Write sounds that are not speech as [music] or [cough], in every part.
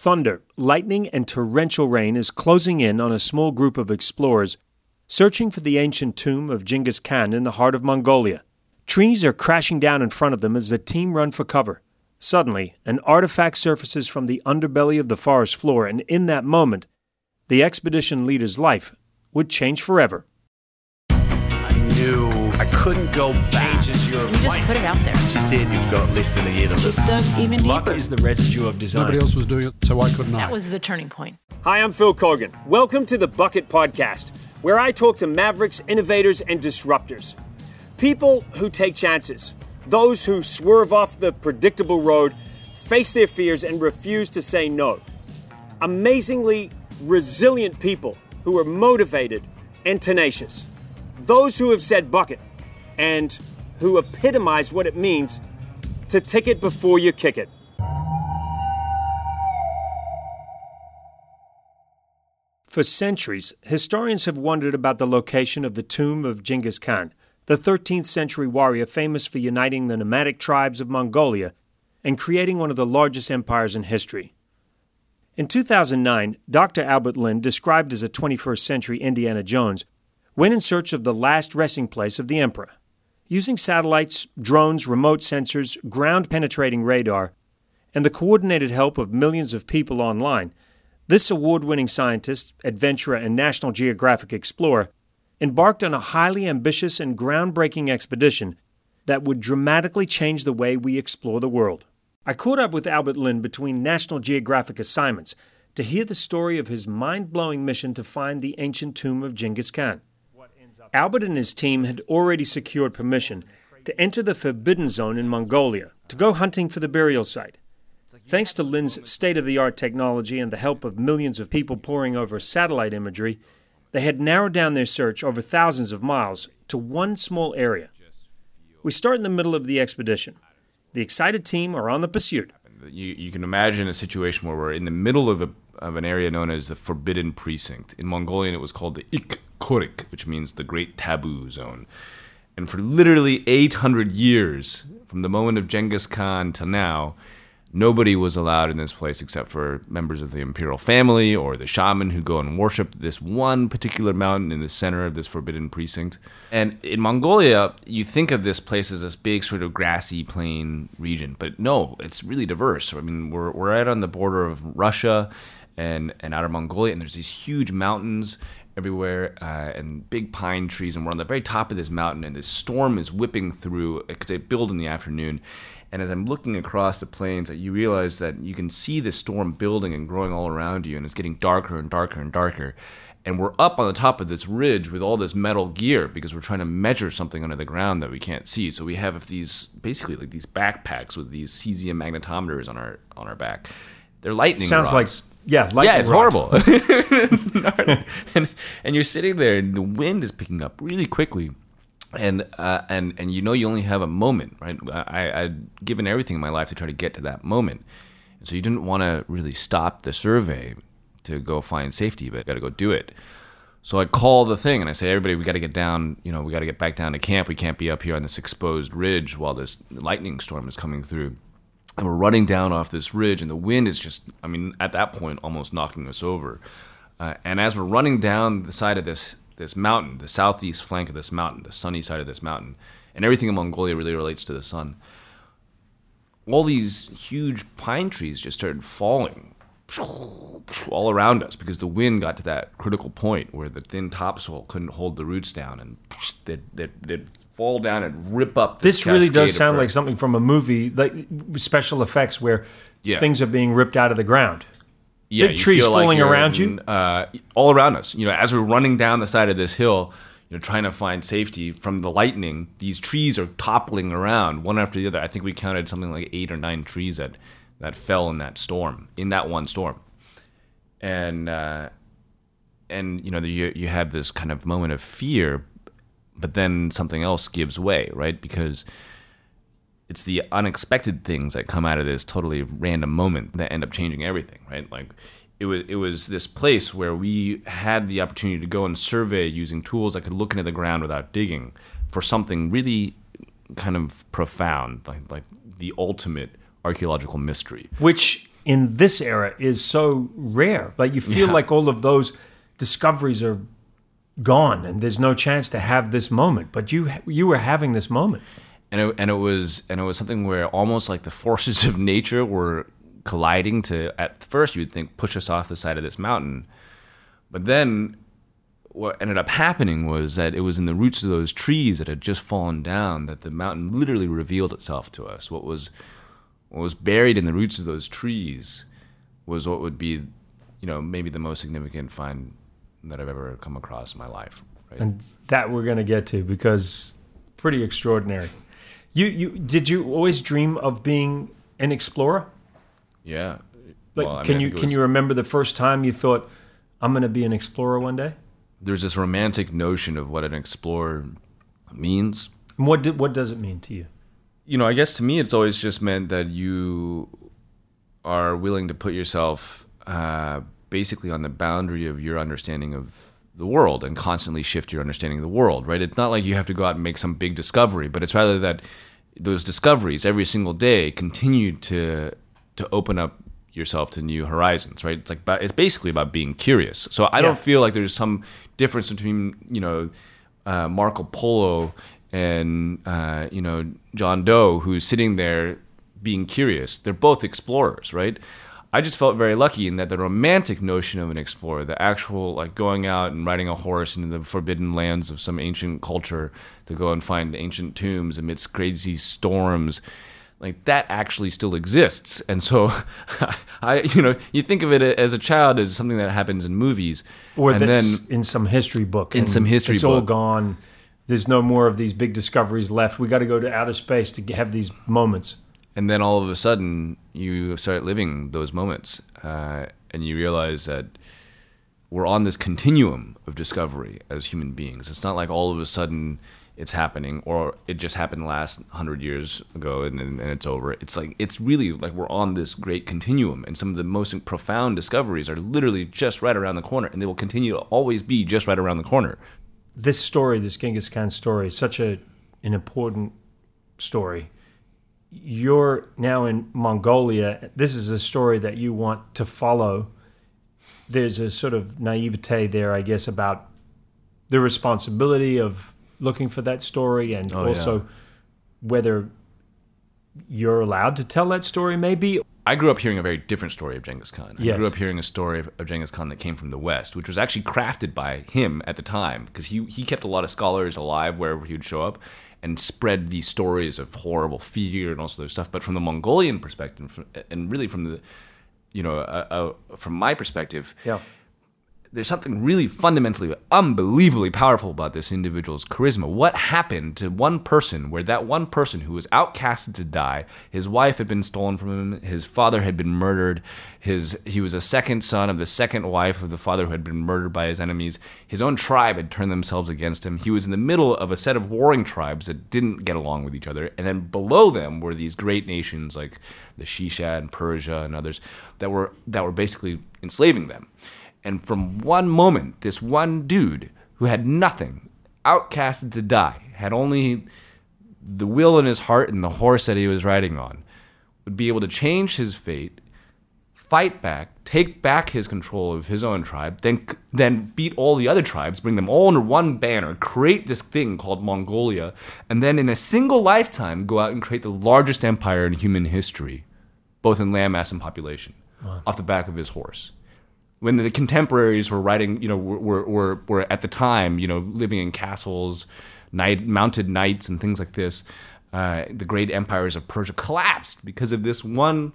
Thunder, lightning, and torrential rain is closing in on a small group of explorers searching for the ancient tomb of Genghis Khan in the heart of Mongolia. Trees are crashing down in front of them as the team run for cover. Suddenly, an artifact surfaces from the underbelly of the forest floor, and in that moment, the expedition leader's life would change forever. I couldn't go back. Changes your You just life. put it out there. She said you've got less than a year to live. Just dug even Luck deeper. is the residue of design. Nobody else was doing it, so why couldn't I? That was the turning point. Hi, I'm Phil Kogan. Welcome to the Bucket Podcast, where I talk to mavericks, innovators, and disruptors. People who take chances, those who swerve off the predictable road, face their fears, and refuse to say no. Amazingly resilient people who are motivated and tenacious. Those who have said bucket and who epitomize what it means to tick it before you kick it. For centuries, historians have wondered about the location of the tomb of Genghis Khan, the 13th century warrior famous for uniting the nomadic tribes of Mongolia and creating one of the largest empires in history. In 2009, Dr. Albert Lin, described as a 21st century Indiana Jones, went in search of the last resting place of the emperor. Using satellites, drones, remote sensors, ground penetrating radar, and the coordinated help of millions of people online, this award winning scientist, adventurer, and National Geographic explorer embarked on a highly ambitious and groundbreaking expedition that would dramatically change the way we explore the world. I caught up with Albert Lin between National Geographic assignments to hear the story of his mind blowing mission to find the ancient tomb of Genghis Khan. Albert and his team had already secured permission to enter the Forbidden Zone in Mongolia to go hunting for the burial site. Thanks to Lin's state of the art technology and the help of millions of people poring over satellite imagery, they had narrowed down their search over thousands of miles to one small area. We start in the middle of the expedition. The excited team are on the pursuit. You, you can imagine a situation where we're in the middle of, a, of an area known as the Forbidden Precinct. In Mongolian, it was called the Ikh Khorig, which means the Great Taboo Zone. And for literally 800 years, from the moment of Genghis Khan till now, nobody was allowed in this place except for members of the imperial family or the shaman who go and worship this one particular mountain in the center of this forbidden precinct. And in Mongolia, you think of this place as this big sort of grassy plain region, but no, it's really diverse. I mean, we're, we're right on the border of Russia and, and outer Mongolia, and there's these huge mountains everywhere uh, and big pine trees, and we're on the very top of this mountain, and this storm is whipping through because they build in the afternoon. And as I'm looking across the plains, you realize that you can see the storm building and growing all around you, and it's getting darker and darker and darker. And we're up on the top of this ridge with all this metal gear because we're trying to measure something under the ground that we can't see. So we have these basically like these backpacks with these cesium magnetometers on our on our back. They're lightning Sounds like, yeah, lightning yeah, it's rod. horrible. [laughs] [laughs] It's and and you're sitting there, and the wind is picking up really quickly, and uh, and and you know you only have a moment, right? I, I'd given everything in my life to try to get to that moment, and so you didn't want to really stop the survey to go find safety, but got to go do it. So I call the thing and I say, everybody, we got to get down. You know, we got to get back down to camp. We can't be up here on this exposed ridge while this lightning storm is coming through and we're running down off this ridge, and the wind is just, I mean, at that point, almost knocking us over. Uh, and as we're running down the side of this this mountain, the southeast flank of this mountain, the sunny side of this mountain, and everything in Mongolia really relates to the sun. All these huge pine trees just started falling all around us because the wind got to that critical point where the thin topsoil couldn't hold the roots down, and they'd, they'd, they'd fall down and rip up. This really does sound like something from a movie, like special effects where Yeah. things are being ripped out of the ground. yeah, Big trees like falling you're around you? uh, all around us. You know, as we're running down the side of this hill, you know, trying to find safety from the lightning. These trees are toppling around one after the other. I think we counted something like eight or nine trees that that fell in that storm, in that one storm, and uh, and you know, you you have this kind of moment of fear, but then something else gives way, right? Because it's the unexpected things that come out of this totally random moment that end up changing everything, right? Like it was it was this place where we had the opportunity to go and survey using tools that could look into the ground without digging for something really kind of profound, like like the ultimate archaeological mystery. Which in this era is so rare. Like you feel Yeah. like all of those discoveries are gone, and there's no chance to have this moment. But you you were having this moment. and it, and it was and it was something where almost like the forces of nature were colliding to at first you would think push us off the side of this mountain but then what ended up happening was that it was in the roots of those trees that had just fallen down that the mountain literally revealed itself to us what was what was buried in the roots of those trees was what would be you know maybe the most significant find that I've ever come across in my life right and that we're going to get to because pretty extraordinary. You you did you always dream of being an explorer? yeah Like, Well, I mean, can you can was- you remember the first time you thought I'm going to be an explorer one day? there's this romantic notion of what an explorer means. And what did, what does it mean to you? You know, I guess to me, it's always just meant that you are willing to put yourself uh, basically on the boundary of your understanding of the world and constantly shift your understanding of the world, right? It's not like you have to go out and make some big discovery, but it's rather that those discoveries every single day continue to to open up yourself to new horizons, right? It's like it's basically about being curious. So I Yeah. don't feel like there's some difference between you know uh, Marco Polo and uh, you know John Doe who's sitting there being curious. They're both explorers, right? I just felt very lucky in that the romantic notion of an explorer, the actual like going out and riding a horse into the forbidden lands of some ancient culture to go and find ancient tombs amidst crazy storms, like that actually still exists. And so, [laughs] I you know you think of it as a child as something that happens in movies, Or and that's then in some history book. In some history book. it's all gone. There's no more of these big discoveries left. We got to go to outer space to have these moments. and then all of a sudden you start living those moments uh, and you realize that we're on this continuum of discovery as human beings. It's not like all of a sudden it's happening or it just happened last 100 years ago and then it's over. It's like it's really like we're on this great continuum and some of the most profound discoveries are literally just right around the corner and they will continue to always be just right around the corner. This story, this Genghis Khan story, is such a an important story. You're now in Mongolia. This is a story that you want to follow. There's a sort of naivete there, I guess, about the responsibility of looking for that story and Oh, also yeah. whether you're allowed to tell that story, maybe. I grew up hearing a very different story of Genghis Khan. I Yes. grew up hearing a story of, of Genghis Khan that came from the West, which was actually crafted by him at the time because he, he kept a lot of scholars alive wherever he would show up and spread these stories of horrible fear and all sorts of stuff. But from the Mongolian perspective, and really from the, you know, uh, uh, from my perspective, Yeah. There's something really fundamentally unbelievably powerful about this individual's charisma. What happened to one person where that one person who was outcasted to die, his wife had been stolen from him, his father had been murdered, his he was a second son of the second wife of the father who had been murdered by his enemies. His own tribe had turned themselves against him. He was in the middle of a set of warring tribes that didn't get along with each other, and then below them were these great nations like the Xixia and Persia and others that were that were basically enslaving them. And from one moment, this one dude who had nothing, outcasted to die, had only the will in his heart and the horse that he was riding on, would be able to change his fate, fight back, take back his control of his own tribe, then then beat all the other tribes, bring them all under one banner, create this thing called Mongolia, and then in a single lifetime go out and create the largest empire in human history, both in landmass and population, off the back of his horse when the contemporaries were writing, you know, were, were, were at the time, you know, living in castles, knight, mounted knights, and things like this, uh, the great empires of Persia collapsed because of this one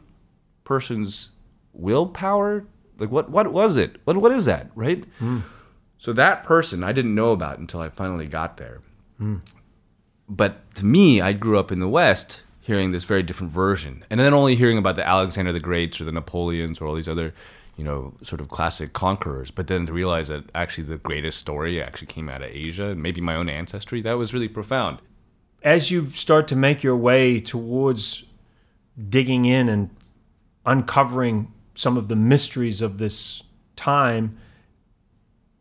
person's willpower. Like, what, what was it? What, what is that, right? So that person I didn't know about until I finally got there. But to me, I grew up in the West hearing this very different version, and then only hearing about the Alexander the Greats or the Napoleons or all these other, you know, sort of classic conquerors. But then to realize that actually the greatest story actually came out of Asia and maybe my own ancestry, that was really profound. As you start to make your way towards digging in and uncovering some of the mysteries of this time,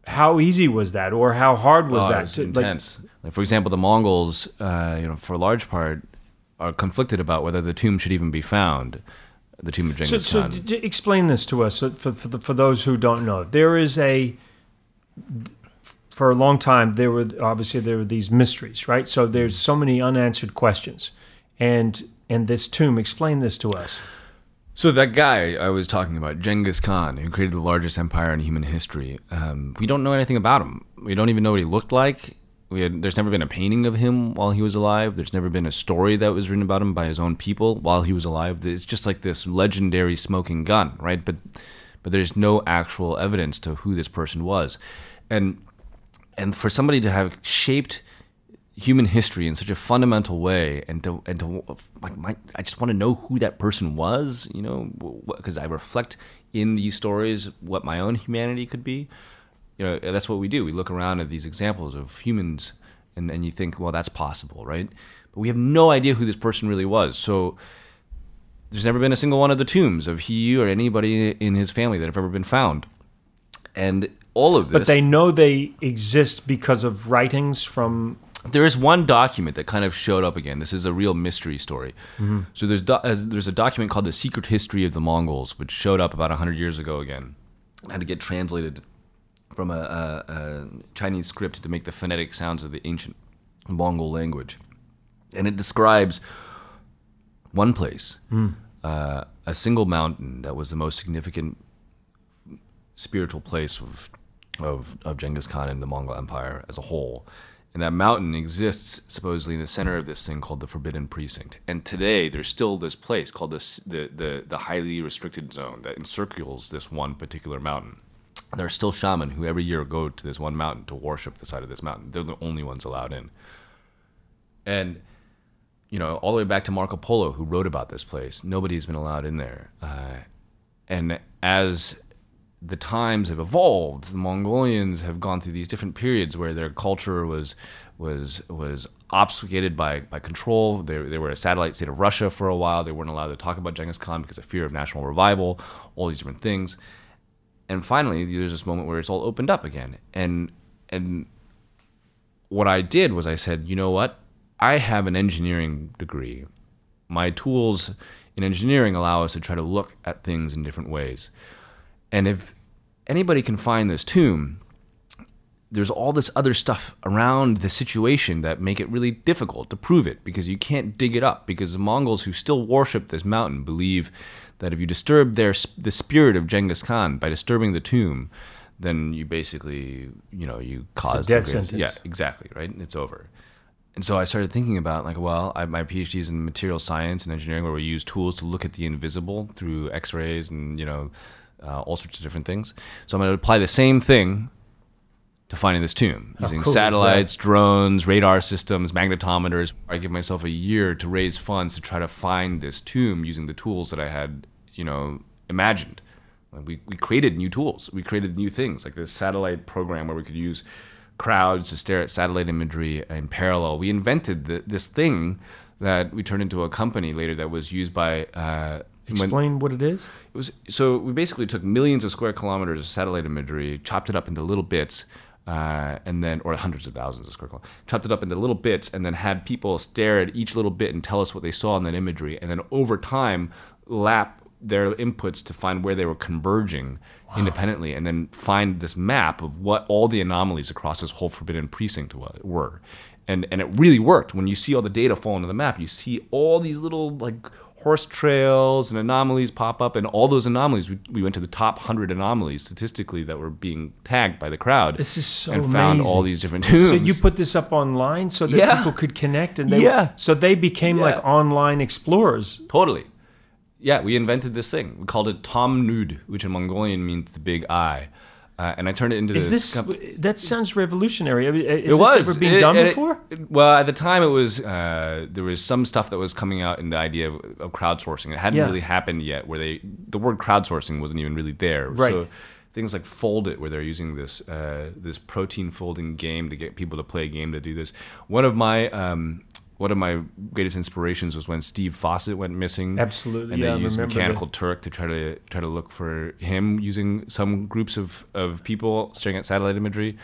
how easy was that, or how hard was Oh, that? Was to- like- intense. Like, for example, the Mongols, uh, you know, for a large part, are conflicted about whether the tomb should even be found. The tomb of So, Genghis so Khan. d- explain this to us uh, for, for, the, for those who don't know. There is a for a long time there were obviously there were these mysteries, right? So there's so many unanswered questions, and and this tomb. Explain this to us. So that guy I was talking about, Genghis Khan, who created the largest empire in human history, um, we don't know anything about him. We don't even know what he looked like. We had, there's never been a painting of him while he was alive. There's never been a story that was written about him by his own people while he was alive. It's just like this legendary smoking gun, right? But but there's no actual evidence to who this person was, and and for somebody to have shaped human history in such a fundamental way and to and to like my, I just want to know who that person was you know because I reflect in these stories what my own humanity could be you know that's what we do we look around at these examples of humans and then you think well that's possible right but we have no idea who this person really was so there's never been a single one of the tombs of he or anybody in his family that have ever been found and all of this But they know they exist because of writings from. there is one document that kind of showed up again. This is a real mystery story. Mm-hmm. So there's do- there's a document called the Secret History of the Mongols, which showed up about hundred years ago again. It had to get translated from a, a, a Chinese script to make the phonetic sounds of the ancient Mongol language, and it describes one place, uh, a single mountain that was the most significant spiritual place of, of, of Genghis Khan and the Mongol Empire as a whole. And that mountain exists supposedly in the center of this thing called the Forbidden Precinct. And today there's still this place called this, the, the, the highly restricted zone that encircles this one particular mountain. There are still shaman who every year go to this one mountain to worship the side of this mountain. They're the only ones allowed in. And you know, all the way back to Marco Polo, who wrote about this place. Nobody's been allowed in there. Uh, and as the times have evolved, the Mongolians have gone through these different periods where their culture was was was obfuscated by, by control. They, they were a satellite state of Russia for a while. They weren't allowed to talk about Genghis Khan because of fear of national revival, all these different things. And finally, there's this moment where it's all opened up again. And and what I did was I said, you know what? I have an engineering degree. My tools in engineering allow us to try to look at things in different ways. And if anybody can find this tomb, there's all this other stuff around the situation that make it really difficult to prove it because you can't dig it up because the Mongols who still worship this mountain believe that if you disturb their the spirit of Genghis Khan by disturbing the tomb, then you basically, you know, you cause the death sentence. Yeah, exactly, right? It's over. And so I started thinking about like, well, I, my PhD is in material science and engineering, where we use tools to look at the invisible through X-rays and you know uh, all sorts of different things. So I'm going to apply the same thing to finding this tomb using cool satellites, drones, radar systems, magnetometers. I give myself a year to raise funds to try to find this tomb using the tools that I had, you know, imagined. Like we, we created new tools. We created new things like this satellite program where we could use crowds to stare at satellite imagery in parallel. We invented the, this thing that we turned into a company later that was used by. Uh, when- Explain what it is. it was so we basically took millions of square kilometers of satellite imagery, chopped it up into little bits, uh, and then or hundreds of thousands of square kilometers, chopped it up into little bits, and then had people stare at each little bit and tell us what they saw in that imagery, and then over time lap their inputs to find where they were converging independently, and then find this map of what all the anomalies across this whole forbidden precinct were. And, and it really worked. When you see all the data fall into the map, you see all these little like horse trails and anomalies pop up, and all those anomalies. We, we went to the top hundred anomalies statistically that were being tagged by the crowd. This is so and found all these different tombs. So you put this up online so that Yeah. people could connect and they Yeah. so they became Yeah. like online explorers. Totally. Yeah, we invented this thing. We called it Tomnod, which in Mongolian means the big eye. Uh, and I turned it into Is this. this that sounds revolutionary? Is it this was ever been It- done it- before? it- well, at the time, it was uh, there was some stuff that was coming out in the idea of, of crowdsourcing. It hadn't Yeah. really happened yet. Where they the word crowdsourcing wasn't even really there. Right. So things like Foldit, where they're using this uh, this protein folding game to get people to play a game to do this. One of my um, one of my greatest inspirations was when Steve Fossett went missing. Absolutely, and yeah, they used Mechanical Turk to try to try to look for him using some groups of, of people staring at satellite imagery.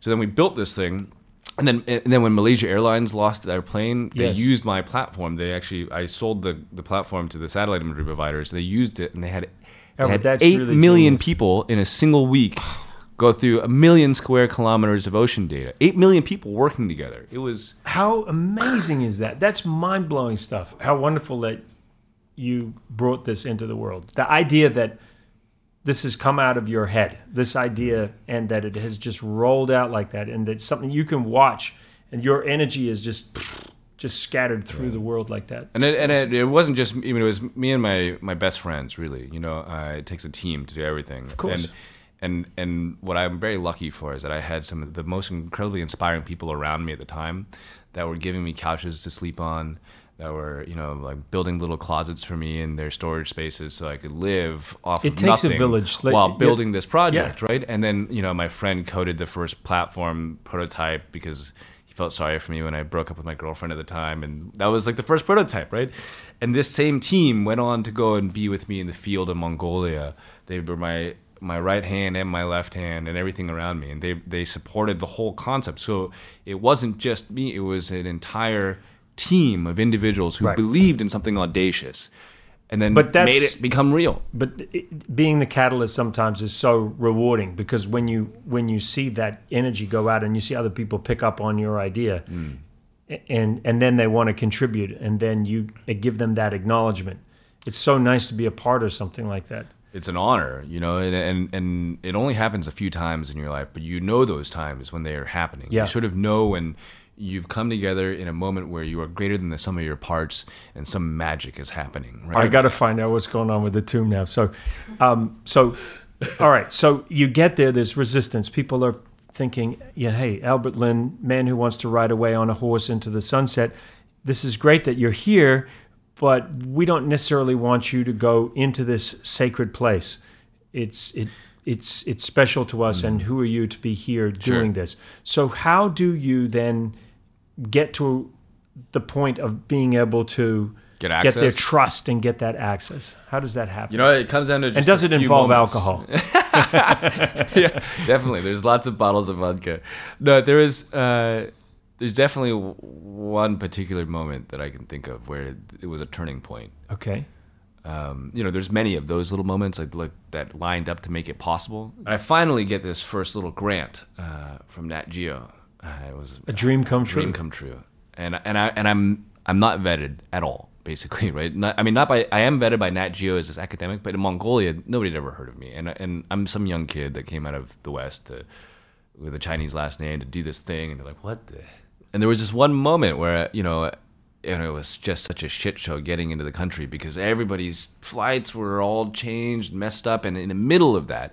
So then we built this thing, And then, and then when Malaysia Airlines lost their plane, they Yes. used my platform. They actually, I sold the, the platform to the satellite imagery providers. They used it, and they had, they Oh, had that's eight really million people in a single week [sighs] go through a million square kilometers of ocean data. Eight million people working together. It was How amazing is that? That's mind blowing stuff. How wonderful that you brought this into the world. The idea that this has come out of your head, this idea, and that it has just rolled out like that, and it's something you can watch, and your energy is just just scattered through the world like that. And it, and it, it wasn't just I mean it was me and my my best friends really. You know, uh, it takes a team to do everything. Of course. And and and what I'm very lucky for is that I had some of the most incredibly inspiring people around me at the time that were giving me couches to sleep on. That were, you know, like building little closets for me in their storage spaces, so I could live off. It of takes a village. Like, while yeah. building this project, right? And then, you know, my friend coded the first platform prototype because he felt sorry for me when I broke up with my girlfriend at the time, and that was like the first prototype, right? And this same team went on to go and be with me in the field in Mongolia. They were my my right hand and my left hand and everything around me, and they they supported the whole concept. So it wasn't just me; it was an entire team of individuals who Right. believed in something audacious, and then But that's- made it become real. but it, being the catalyst sometimes is so rewarding because when you when you see that energy go out and you see other people pick up on your idea hmm. and and then they want to contribute and then you give them that acknowledgement it's so nice to be a part of something like that it's an honor, you know, and, and and it only happens a few times in your life, but you know those times when they are happening. Yeah. You sort of know when you've come together in a moment where you are greater than the sum of your parts and some magic is happening. Right? I got to find out what's going on with the tomb now. So, um, so, all right. So you get there. There's resistance. People are thinking, yeah, hey, Albert Lin, man who wants to ride away on a horse into the sunset. This is great that you're here, but we don't necessarily want you to go into this sacred place. It's it. It's it's special to us, and who are you to be here doing this? So how do you then get to the point of being able to Get get their trust and get that access. How does that happen? You know, it comes down to just and does it involve moments. alcohol? [laughs] yeah, definitely. There's lots of bottles of vodka. No, there is. Uh, there's definitely one particular moment that I can think of where it was a turning point. Okay. um, you know, there's many of those little moments like, that lined up to make it possible. And I finally get this first little grant uh, from Nat Geo. Uh, it was A dream come true. dream come true, and and I and I'm I'm not vetted at all, basically, [laughs] right? Not, I mean, not by I am vetted by Nat Geo as this academic, but in Mongolia, nobody had ever heard of me, and and I'm some young kid that came out of the West to with a Chinese last name to do this thing, and they're like, what the? And there was this one moment where you know. And it was just such a shit show getting into the country because everybody's flights were all changed, messed up, and in the middle of that,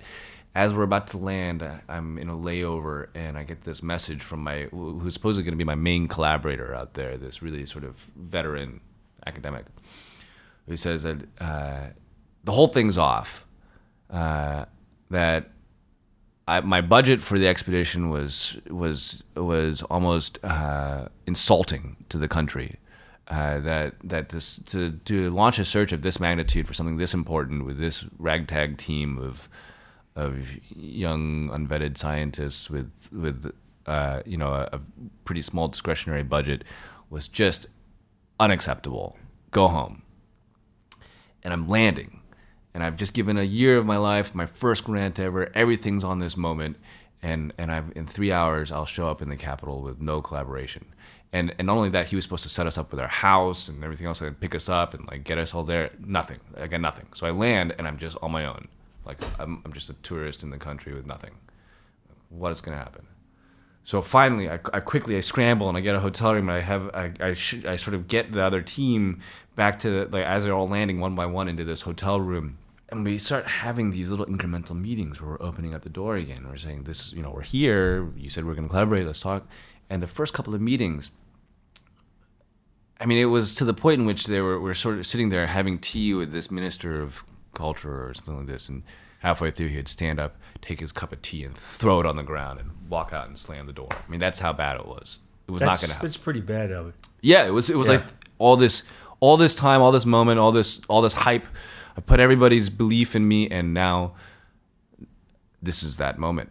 as we're about to land, I'm in a layover, and I get this message from my who's supposedly going to be my main collaborator out there, this really sort of veteran academic, who says that uh, the whole thing's off, uh, that I, my budget for the expedition was was was almost uh, insulting to the country. Uh, that that this to to launch a search of this magnitude for something this important with this ragtag team of of young unvetted scientists with with uh, you know a, a pretty small discretionary budget was just unacceptable. Go home. And I'm landing, and I've just given a year of my life, my first grant ever. Everything's on this moment, and and I've in three hours I'll show up in the capital with no collaboration. And and not only that, he was supposed to set us up with our house and everything else, and pick us up and like get us all there. Nothing. I got nothing. So I land, and I'm just on my own. Like I'm I'm just a tourist in the country with nothing. What is going to happen? So finally, I, I quickly I scramble and I get a hotel room. And I have I I, sh- I sort of get the other team back to like as they're all landing one by one into this hotel room, and we start having these little incremental meetings where we're opening up the door again. We're saying this, you know, we're here. You said we're going to collaborate. Let's talk. And the first couple of meetings, I mean, it was to the point in which they were we're sort of sitting there having tea with this minister of culture or something like this, and halfway through he'd stand up, take his cup of tea, and throw it on the ground and walk out and slam the door. I mean, that's how bad it was. It was That's, not going to happen. that's pretty bad, Albert. Yeah, it was. It was Yeah. like all this, all this time, all this moment, all this, all this hype. I put everybody's belief in me, and now this is that moment.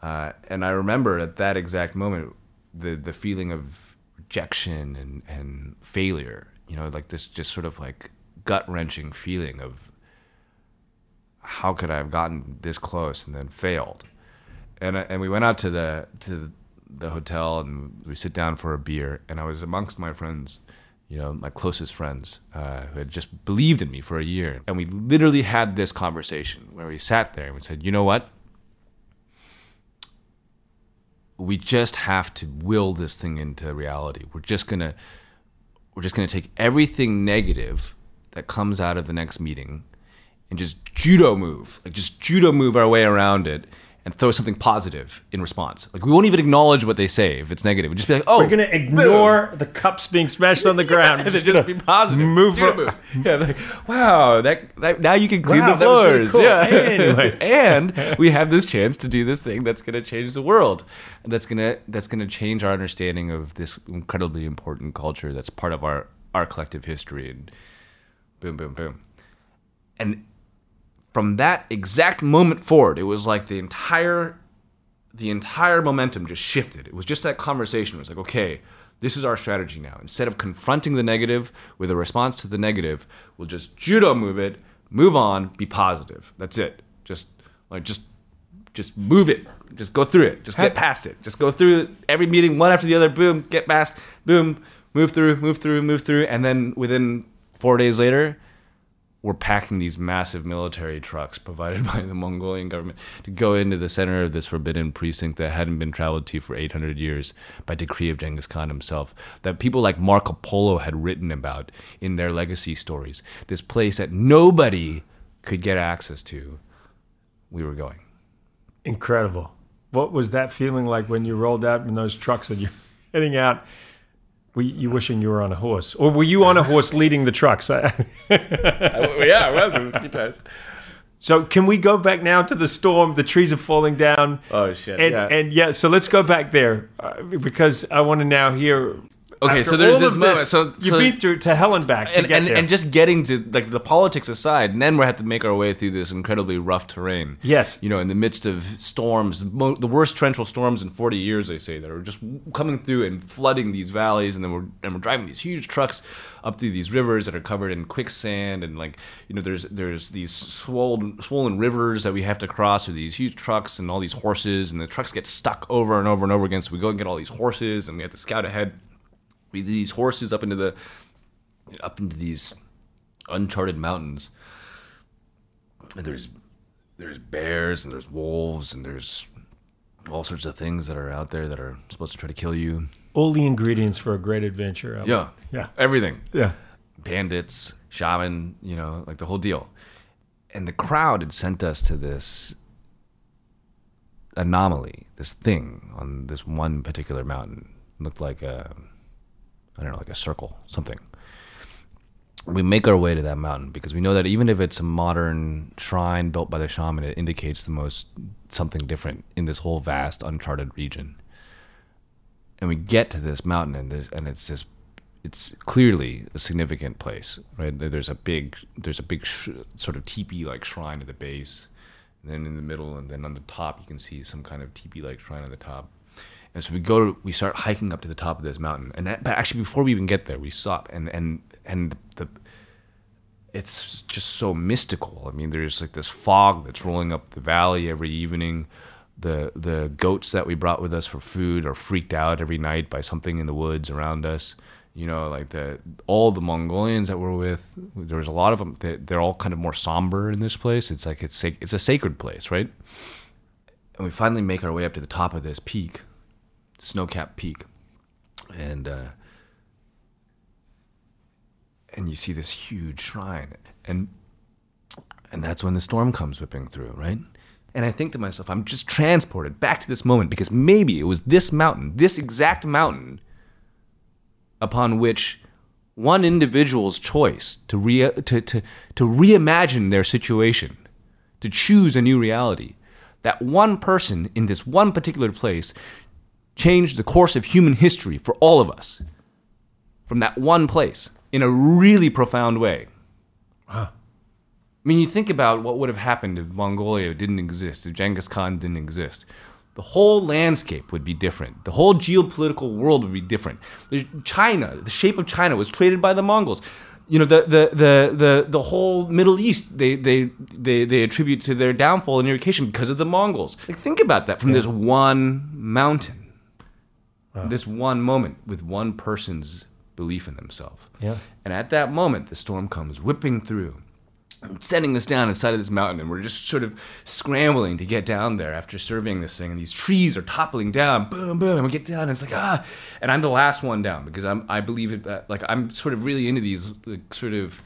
Uh, and I remember at that exact moment, the the feeling of rejection and and failure. You know, like this just sort of like gut wrenching feeling of how could I have gotten this close and then failed? And I- and we went out to the to the hotel and we sit down for a beer and I was amongst my friends, you know, my closest friends uh, who had just believed in me for a year, and we literally had this conversation where we sat there and we said, you know what? We just have to will this thing into reality. We're just gonna we're just to take everything negative that comes out of the next meeting and just judo move, like just judo move our way around it and throw something positive in response. Like we won't even acknowledge what they say if it's negative. We'll just be like, "Oh, We're gonna ignore the cups being smashed on the [laughs] ground. and then just be positive. Move move. [laughs] Yeah, like, wow, that, that now you can clean Wow, the was really floors. cool. Yeah. [laughs] Anyway. and we have this chance to do this thing that's going to change the world. And that's going to that's to change our understanding of this incredibly important culture that's part of our our collective history and boom boom boom. And from that exact moment forward, it was like the entire the entire momentum just shifted. It was just that conversation. It was like, okay, this is our strategy now. Instead of confronting the negative with a response to the negative, we'll just judo move it, move on, be positive. That's it. Just like just just move it. Just go through it. Just get past it. Just go through every meeting one after the other. Boom, get past. Boom, move through, move through, move through, and then within four days later, we're packing these massive military trucks provided [laughs] by the Mongolian government to go into the center of this forbidden precinct that hadn't been traveled to for 800 years by decree of Genghis Khan himself, that people like Marco Polo had written about in their legacy stories. This place that nobody could get access to. We were going. Incredible. What was that feeling like when you rolled out in those trucks and you're [laughs] heading out? Were you wishing you were on a horse, or were you on a horse leading the trucks? [laughs] yeah, I was a few times. so, can we go back now to the storm? The trees are falling down. Oh, shit, And yeah. and yeah, so let's go back there uh, because I want to now hear. Okay, after so there's this moment- so- you beat through to hell and back to and, get and, there. and just getting to like the politics aside, and then we have to make our way through this incredibly rough terrain. Yes. you know, in the midst of storms, the mo- the worst torrential storms in 40 years, they say, that are just coming through and flooding these valleys, and then we're and we're driving these huge trucks up through these rivers that are covered in quicksand, and like you know, there's there's these swollen swollen rivers that we have to cross with these huge trucks and all these horses, and the trucks get stuck over and over and over again. So we go and get all these horses, and we have to scout ahead these horses up into the up into these uncharted mountains. And there's there's bears and there's wolves and there's all sorts of things that are out there that are supposed to try to kill you. all the ingredients for a great adventure. Yeah. Yeah. Everything. Yeah. Bandits, shaman, you know, like the whole deal. And the crowd had sent us to this anomaly, this thing on this one particular mountain. looked like a I don't know, like a circle, something. We make our way to that mountain because we know that even if it's a modern shrine built by the shaman, it indicates the most something different in this whole vast uncharted region. And we get to this mountain, and this, and it's this, it's clearly a significant place, right? There's a big, there's a big sh- sort of teepee-like shrine at the base, and then in the middle, and then on the top, you can see some kind of teepee-like shrine at the top. And so we go, we start hiking up to the top of this mountain, and that, but actually before we even get there, we stop, and and and the it's just so mystical. I mean, there's like this fog that's rolling up the valley every evening. The the goats that we brought with us for food are freaked out every night by something in the woods around us. You know, like the all the Mongolians that we're with, there was a lot of them. They, they're all kind of more somber in this place. It's like it's it's a sacred place, right? And we finally make our way up to the top of this peak, snow-capped peak, and. Uh, and you see this huge shrine and and that's when the storm comes whipping through right and i think to myself i'm just transported back to this moment because maybe it was this mountain this exact mountain upon which one individual's choice to re- to, to, to reimagine their situation to choose a new reality that one person in this one particular place changed the course of human history for all of us from that one place in a really profound way. I mean, you think about what would have happened if Mongolia didn't exist, if Genghis Khan didn't exist. The whole landscape would be different. The whole geopolitical world would be different. The- China, the shape of China was created by the Mongols. You know, the the the the, the whole Middle East they, they they they attribute to their downfall and irritation because of the Mongols. Like think about that from this one mountain. This one moment with one person's belief in themselves. Yeah. And at that moment, the storm comes whipping through, setting us down inside of this mountain, and we're just sort of scrambling to get down there after surveying this thing. And these trees are toppling down, boom, boom, and we get down, and it's like ah, and I'm the last one down because I'm I believe it that like I'm sort of really into these like, sort of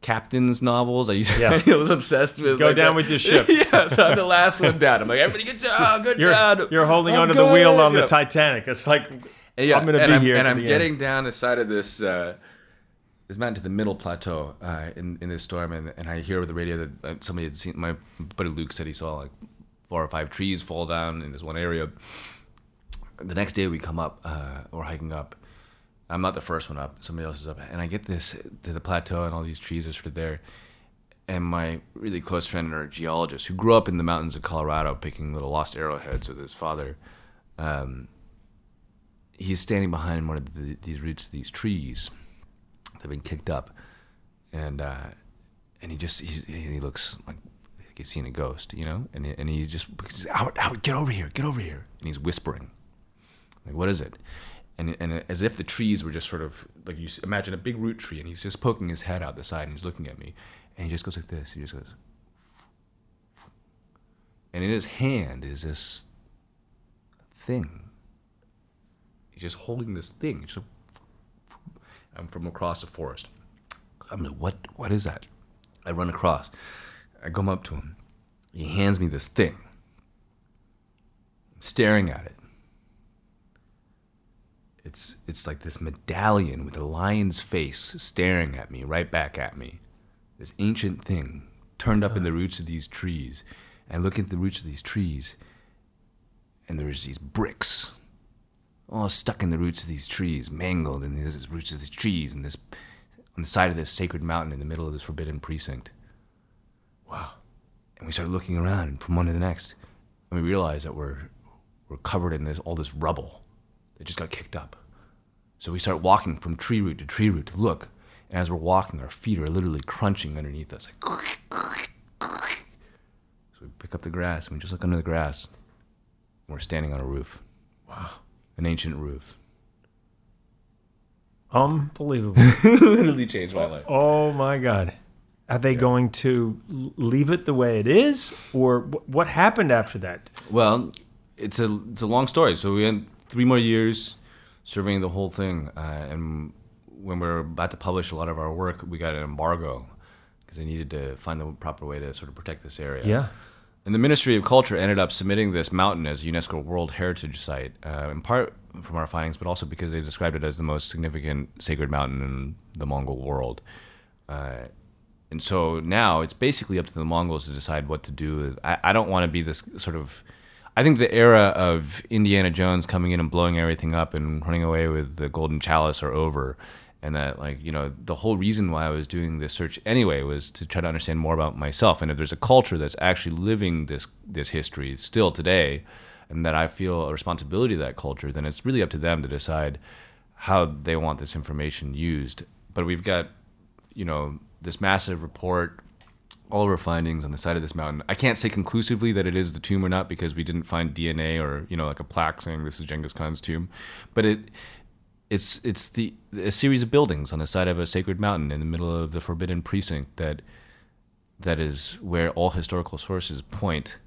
captain's novels. I used Yeah. [laughs] I was obsessed with Go like, down that. with your [laughs] ship. yeah, so I'm the last one down. I'm like everybody get down, good You're, job. you're holding I'm onto the wheel good." on the. Titanic. It's like Yeah, I'm going to be I'm, here. and I'm getting end. down the side of this uh, this mountain to the middle plateau uh, in in this storm, and, and I hear over the radio that uh, somebody had seen. My buddy Luke said he saw like four or five trees fall down in this one area. The next day we come up, uh, we're hiking up. I'm not the first one up. Somebody else is up, and I get this to the plateau, and all these trees are sort of there. And my really close friend, or geologist, who grew up in the mountains of Colorado, picking little lost arrowheads with his father, um, he's standing behind one of the, these roots of these trees that have been kicked up, and uh, and he just he looks like he's seen a ghost, you know, and he, and he just Howard, Howard, get over here, get over here, and he's whispering, like, what is it? And, and as if the trees were just sort of like you imagine a big root tree, and he's just poking his head out the side, and he's looking at me, and he just goes like this. He just goes, and in his hand is this thing he's just holding this thing. Just I'm from across the forest. I'm like, what? What is that? I run across. I come up to him. He hands me this thing. I'm staring at it. It's it's like this medallion with a lion's face staring at me, right back at me. This ancient thing turned up in the roots of these trees. And I look at the roots of these trees, and there's these bricks all stuck in the roots of these trees, mangled in the roots of these trees, and this on the side of this sacred mountain in the middle of this forbidden precinct. Wow! And we started looking around from one to the next, and we realized that we're we're covered in this all this rubble that just got kicked up. So we start walking from tree root to tree root to look, and as we're walking, our feet are literally crunching underneath us. Like, [laughs] so we pick up the grass and we just look under the grass. And we're standing on a roof. Wow. An ancient roof. Unbelievable. [laughs] literally changed my life. oh my God. Are they going to leave it the way it is, or what happened after that? Well, it's a it's a long story. So we had three more years surveying the whole thing, uh, and when we were about to publish a lot of our work, we got an embargo because they needed to find the proper way to sort of protect this area. Yeah. And the Ministry of Culture ended up submitting this mountain as a UNESCO World Heritage Site, uh, in part from our findings, but also because they described it as the most significant sacred mountain in the Mongol world. Uh, and so now it's basically up to the Mongols to decide what to do. I, I don't want to be this sort of. I think the era of Indiana Jones coming in and blowing everything up and running away with the golden chalice are over. And that, like, you know, the whole reason why I was doing this search anyway was to try to understand more about myself. And if there's a culture that's actually living this this history still today, and that I feel a responsibility to that culture, then it's really up to them to decide how they want this information used. But we've got, you know, this massive report, all of our findings on the side of this mountain. I can't say conclusively that it is the tomb or not because we didn't find DNA or you know like a plaque saying this is Genghis Khan's tomb, but it. It's it's the a series of buildings on the side of a sacred mountain in the middle of the forbidden precinct that that is where all historical sources point.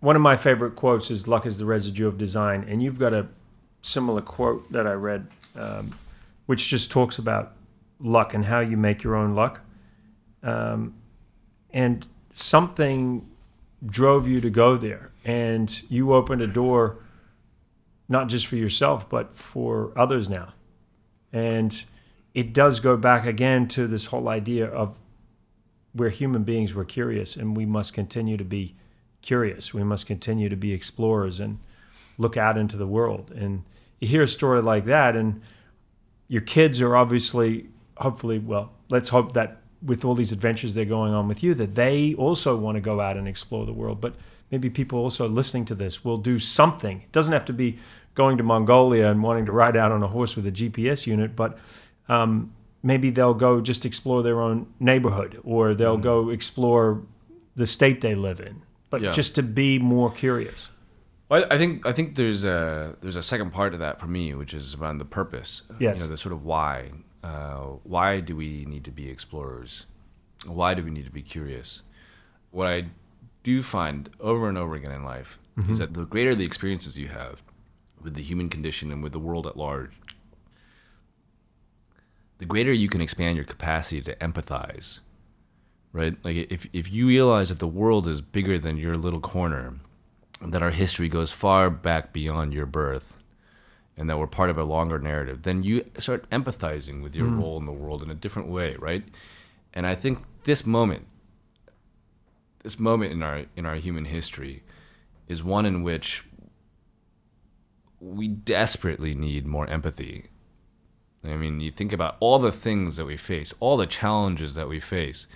One of my favorite quotes is "Luck is the residue of design," and you've got a similar quote that I read, um, which just talks about luck and how you make your own luck. Um, and something drove you to go there, and you opened a door, not just for yourself but for others now. And it does go back again to this whole idea of we're human beings, we're curious, and we must continue to be curious. We must continue to be explorers and look out into the world. And you hear a story like that, and your kids are obviously, hopefully, well, let's hope that with all these adventures they're going on with you that they also want to go out and explore the world. But maybe people also listening to this will do something. It doesn't have to be going to Mongolia and wanting to ride out on a horse with a GPS unit, but um, maybe they'll go just explore their own neighborhood or they'll Mm. go explore the state they live in. But Yeah. just to be more curious. Well, I think I think there's a there's a second part to that for me, which is around the purpose. Yes. You know, the sort of why. Uh, why do we need to be explorers? Why do we need to be curious? What I do find over and over again in life is that the greater the experiences you have with the human condition and with the world at large, the greater you can expand your capacity to empathize. Right? Like if if you realize that the world is bigger than your little corner, that our history goes far back beyond your birth and that we're part of a longer narrative, then you start empathizing with your role in the world in a different way, right? And I think this moment, this moment in our in our human history, is one in which we desperately need more empathy. I mean, you think about all the things that we face, all the challenges that we face.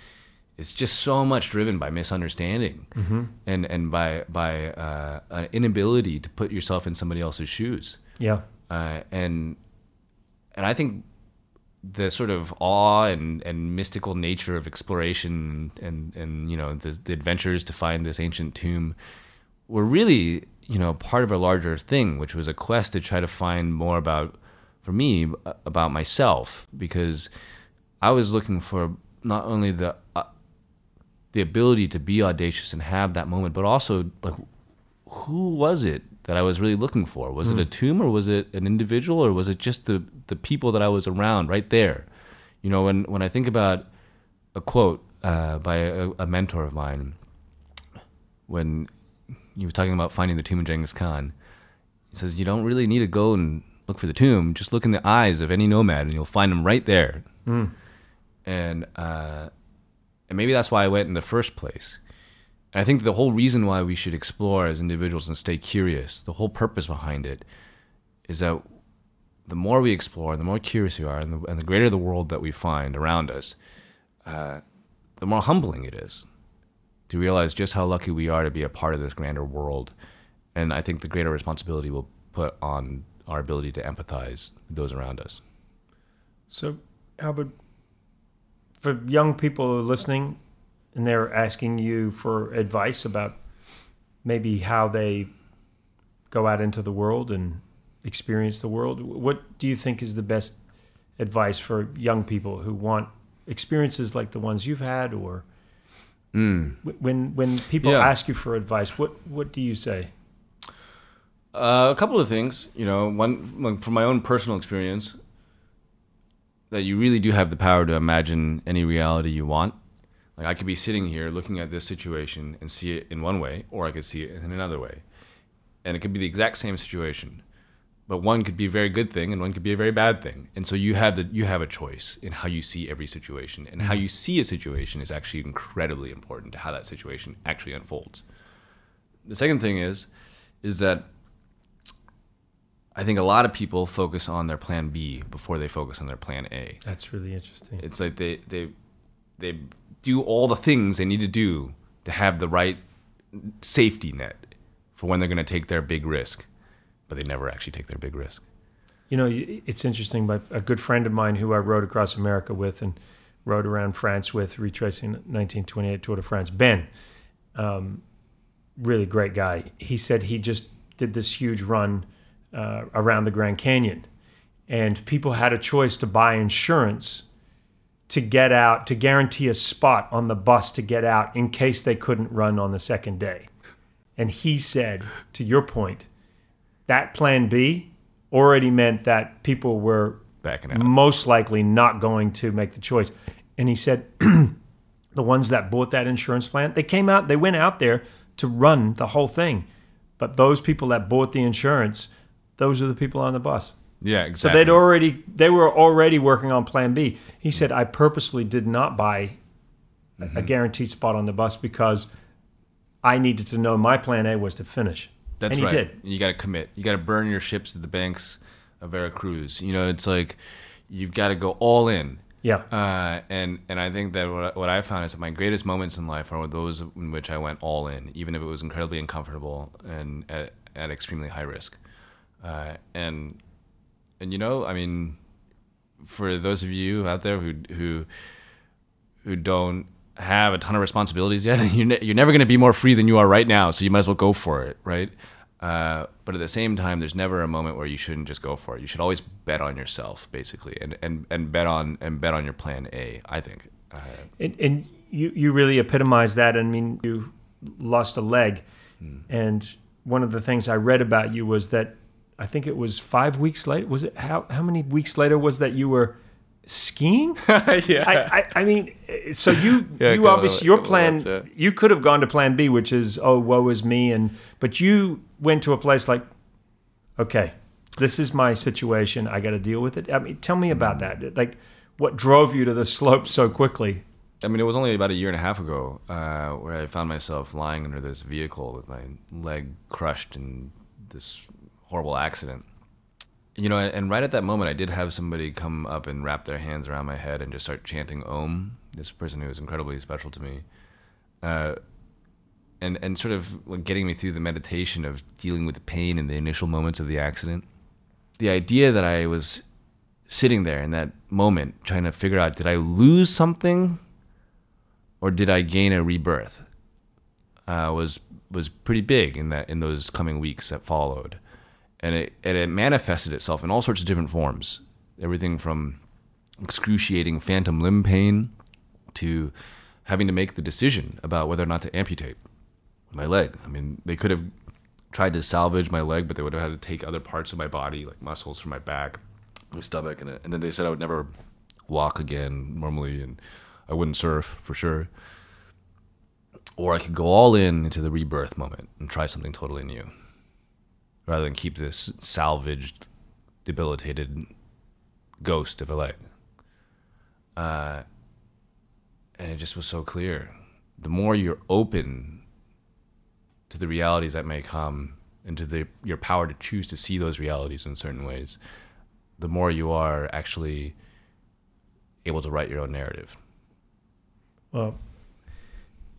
It's just so much driven by misunderstanding and and by by uh, an inability to put yourself in somebody else's shoes. Yeah. Uh, and and I think the sort of awe and, and mystical nature of exploration and, and you know the, the adventures to find this ancient tomb were really you know part of a larger thing, which was a quest to try to find more about for me about myself because I was looking for not only the uh, the ability to be audacious and have that moment, but also like who was it that I was really looking for? Was it a tomb or was it an individual or was it just the the people that I was around right there? You know, when when I think about a quote uh, by a, a mentor of mine, when you were talking about finding the tomb of Genghis Khan, he says you don't really need to go and look for the tomb. Just look in the eyes of any nomad, and you'll find them right there. And uh, and maybe that's why I went in the first place. And I think the whole reason why we should explore as individuals and stay curious, the whole purpose behind it, is that the more we explore, the more curious we are, and the, and the greater the world that we find around us, uh, the more humbling it is to realize just how lucky we are to be a part of this grander world. And I think the greater responsibility we'll put on our ability to empathize with those around us. So, Albert, for young people listening and they're asking you for advice about maybe how they go out into the world and experience the world, what do you think is the best advice for young people who want experiences like the ones you've had or wh- when when people Yeah. ask you for advice what what do you say Uh, a couple of things, you know, one from my own personal experience, that you really do have the power to imagine any reality you want. Like I could be sitting here looking at this situation and see it in one way, or I could see it in another way, and it could be the exact same situation, but one could be a very good thing and one could be a very bad thing. And so you have the you have a choice in how you see every situation, and how mm-hmm. you see a situation is actually incredibly important to how that situation actually unfolds. The second thing is, is that I think a lot of people focus on their plan B before they focus on their plan A. that's really interesting It's like they they they do all the things they need to do to have the right safety net for when they're going to take their big risk, but they never actually take their big risk. You know, it's interesting. But a good friend of mine who I rode across America with and rode around France with, retracing 1928 Tour de France, Ben, um, really great guy. He said he just did this huge run uh, around the Grand Canyon, and people had a choice to buy insurance to get out to guarantee a spot on the bus to get out in case they couldn't run on the second day. And he said, to your point, that plan B already meant that people were Backing out. most likely not going to make the choice. And he said, [clears throat] the ones that bought that insurance plan, they came out, they went out there to run the whole thing. But those people that bought the insurance, those are the people on the bus. Yeah, So they'd already they were already working on plan B. He said I purposely did not buy Mm-hmm. a guaranteed spot on the bus because I needed to know my plan A was to finish. That's and he right. did. You got to commit. You got to burn your ships to the banks of Veracruz. You know, it's like you've got to go all in. Yeah. Uh, and and I think that what, what I found is that my greatest moments in life are those in which I went all in, even if it was incredibly uncomfortable and at, at extremely high risk. Uh, and and you know, I mean, for those of you out there who who who don't have a ton of responsibilities yet, [laughs] you're, ne- you're never going to be more free than you are right now. So you might as well go for it, right? Uh, but at the same time, there's never a moment where you shouldn't just go for it. You should always bet on yourself, basically, and, and, and bet on and bet on your plan A. I think. Uh, And, and you, you really epitomize that. I mean, you lost a leg. And one of the things I read about you was that I think it was five weeks later. Was it how, how many weeks later was that you were skiing? [laughs] yeah. I, I, I mean, so you [laughs] Yeah, you obviously your plan you could have gone to plan B, which is oh woe is me, and but you went to a place like, okay, this is my situation. I got to deal with it. I mean, tell me about Mm. that. Like, what drove you to the slope so quickly? I mean, it was only about a year and a half ago uh, where I found myself lying under this vehicle with my leg crushed and this horrible accident. You know, and right at that moment, I did have somebody come up and wrap their hands around my head and just start chanting Om. This person who was incredibly special to me, uh, and and sort of getting me through the meditation of dealing with the pain in the initial moments of the accident. The idea that I was sitting there in that moment trying to figure out did I lose something or did I gain a rebirth uh, was was pretty big in that in those coming weeks that followed, and it and it manifested itself in all sorts of different forms. Everything from excruciating phantom limb pain to having to make the decision about whether or not to amputate my leg. I mean, they could have tried to salvage my leg, but they would have had to take other parts of my body, like muscles from my back, my stomach, and, and then they said I would never walk again normally, and I wouldn't surf for sure. Or I could go all in into the rebirth moment and try something totally new, rather than keep this salvaged, debilitated ghost of a leg. Uh, and it just was so clear. The more you're open to the realities that may come and to the, your power to choose to see those realities in certain ways, the more you are actually able to write your own narrative. Well,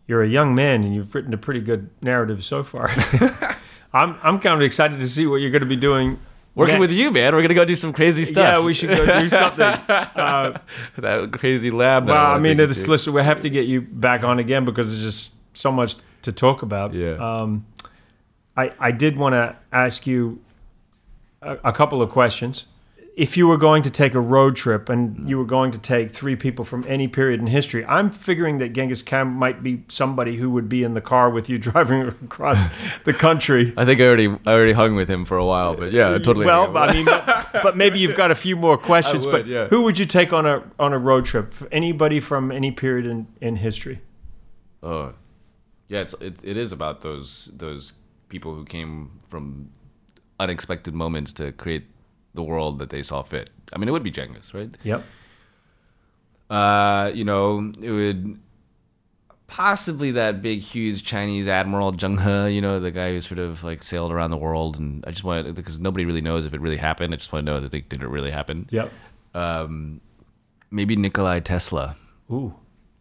you're a young man and you've written a pretty good narrative so far. [laughs] I'm I'm kind of excited to see what you're going to be doing. Working next. with you, man. We're gonna go do some crazy stuff. Yeah, we should go do [laughs] something. Uh, [laughs] that crazy lab. That well, I wanna mean, this to. listen, we have to get you back on again because there's just so much to talk about. Yeah. Um, I I did want to ask you a, a couple of questions. If you were going to take a road trip and you were going to take three people from any period in history, I'm figuring that Genghis Khan might be somebody who would be in the car with you [laughs] driving across the country. I think I already I already hung with him for a while, but yeah, totally. Well, I mean, but, maybe you've got a few more [laughs] questions. would, but yeah. who would you take on a on a road trip? Anybody from any period in, in history? Oh, yeah, it's it, it is about those those people who came from unexpected moments to create the world that they saw fit. I mean, it would be Genghis, right? Yep. Uh, you know, it would possibly that big, huge Chinese admiral Zheng He. You know, the guy who sort of like sailed around the world, and I just want because nobody really knows if it really happened. I just want to know that they did it really happen. Yep. Um, maybe Nikolai Tesla. Ooh.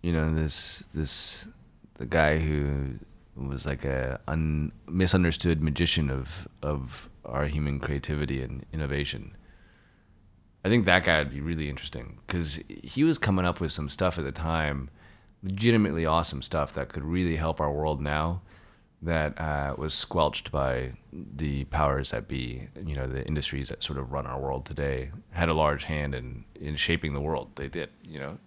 you know this this the guy who was like a un, misunderstood magician of of our human creativity and innovation. I think that guy would be really interesting because he was coming up with some stuff at the time, legitimately awesome stuff that could really help our world now. That uh, was squelched by the powers that be. You know, the industries that sort of run our world today had a large hand in in shaping the world. They did. You know,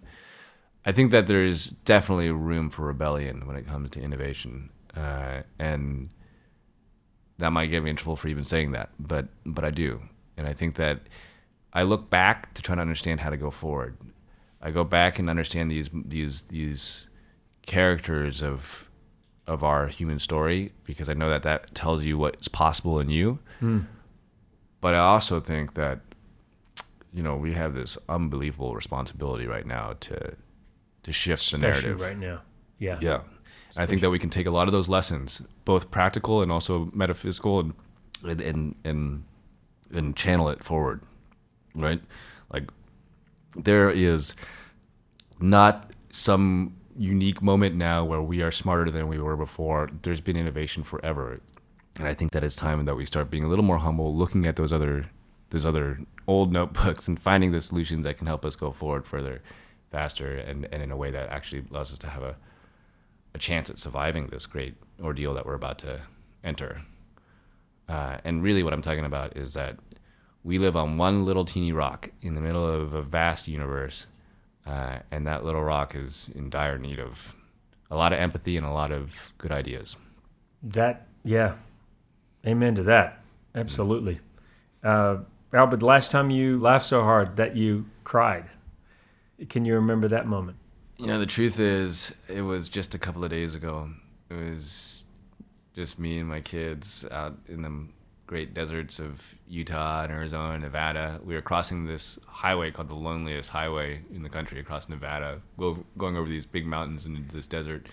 I think that there's definitely room for rebellion when it comes to innovation, uh, and that might get me in trouble for even saying that, but but I do, and I think that I look back to try to understand how to go forward. I go back and understand these these these characters of of our human story because I know that that tells you what's possible in you. Hmm. But I also think that you know we have this unbelievable responsibility right now to to shift the narrative. right now. Yeah. Yeah. I think that we can take a lot of those lessons, both practical and also metaphysical, and and and and, channel it forward, right? Like there is not some unique moment now where we are smarter than we were before. There's been innovation forever, and I think that it's time that we start being a little more humble, looking at those other those other old notebooks and finding the solutions that can help us go forward further, faster, and, and in a way that actually allows us to have a a chance at surviving this great ordeal that we're about to enter. Uh, and really, what I'm talking about is that we live on one little teeny rock in the middle of a vast universe, uh, and that little rock is in dire need of a lot of empathy and a lot of good ideas. That, yeah. Amen to that. Absolutely. Uh, Albert, the last time you laughed so hard that you cried, can you remember that moment? You know, the truth is, it was just a couple of days ago. It was just me and my kids out in the great deserts of Utah and Arizona Nevada. We were crossing this highway called the loneliest highway in the country across Nevada, go, going over these big mountains into this desert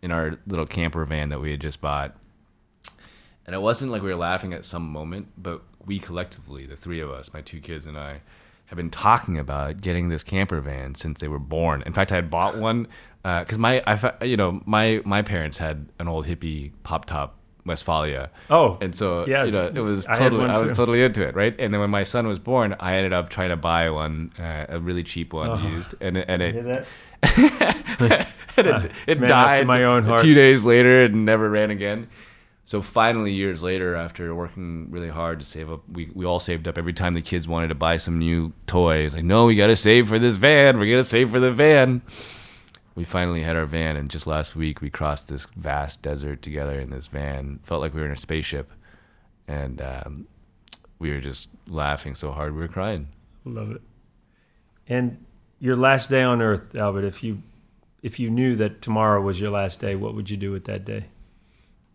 in our little camper van that we had just bought. And it wasn't like we were laughing at some moment, but we collectively, the three of us, my two kids and I, have been talking about getting this camper van since they were born. In fact, I had bought one because uh, my, I, you know, my my parents had an old hippie pop top Westfalia. Oh, and so yeah, you know, it was totally, I, I, was totally into it, right? And then when my son was born, I ended up trying to buy one, uh, a really cheap one oh. used, and and it. and it, [laughs] it died my own heart. two days later and never ran again. So finally, years later, after working really hard to save up, we, we all saved up every time the kids wanted to buy some new toy. It's like, no, we got to save for this van. We're going to save for the van. We finally had our van, and just last week we crossed this vast desert together in this van. Felt like we were in a spaceship, and um, we were just laughing so hard we were crying. Love it. And your last day on Earth, Albert, if you if you knew that tomorrow was your last day, what would you do with that day?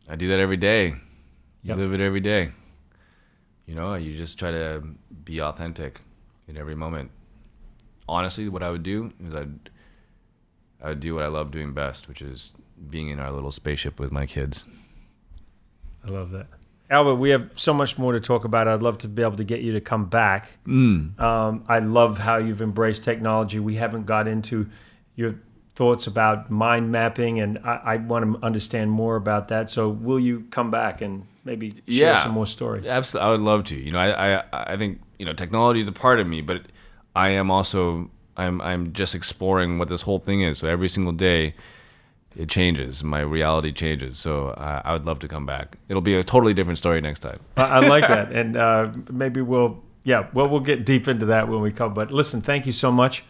I do that every day. You yep. live it every day. You know, you just try to be authentic in every moment. Honestly, what I would do is I'd I would do what I love doing best, which is being in our little spaceship with my kids. I love that. Albert, we have so much more to talk about. I'd love to be able to get you to come back. Mm. Um, I love how you've embraced technology. We haven't got into your thoughts about mind mapping, and I, I, want to understand more about that. So, will you come back and maybe share yeah, some more stories? Absolutely, I would love to. You know, I, I, I think you know technology is a part of me, but I am also I'm I'm just exploring what this whole thing is. So every single day, it changes. My reality changes. So uh, I would love to come back. It'll be a totally different story next time. I, I like that, [laughs] and uh, maybe we'll yeah, well we'll get deep into that when we come. But listen, thank you so much.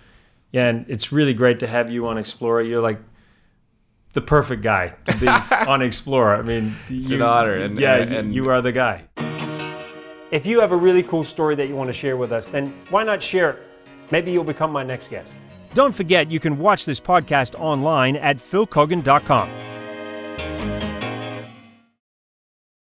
Yeah, and it's really great to have you on Explorer. You're like the perfect guy to be [laughs] on Explorer. I mean, it's you, an honor. And, yeah, and, and, you are the guy. If you have a really cool story that you want to share with us, then why not share it? Maybe you'll become my next guest. Don't forget, you can watch this podcast online at philkeoghan.com.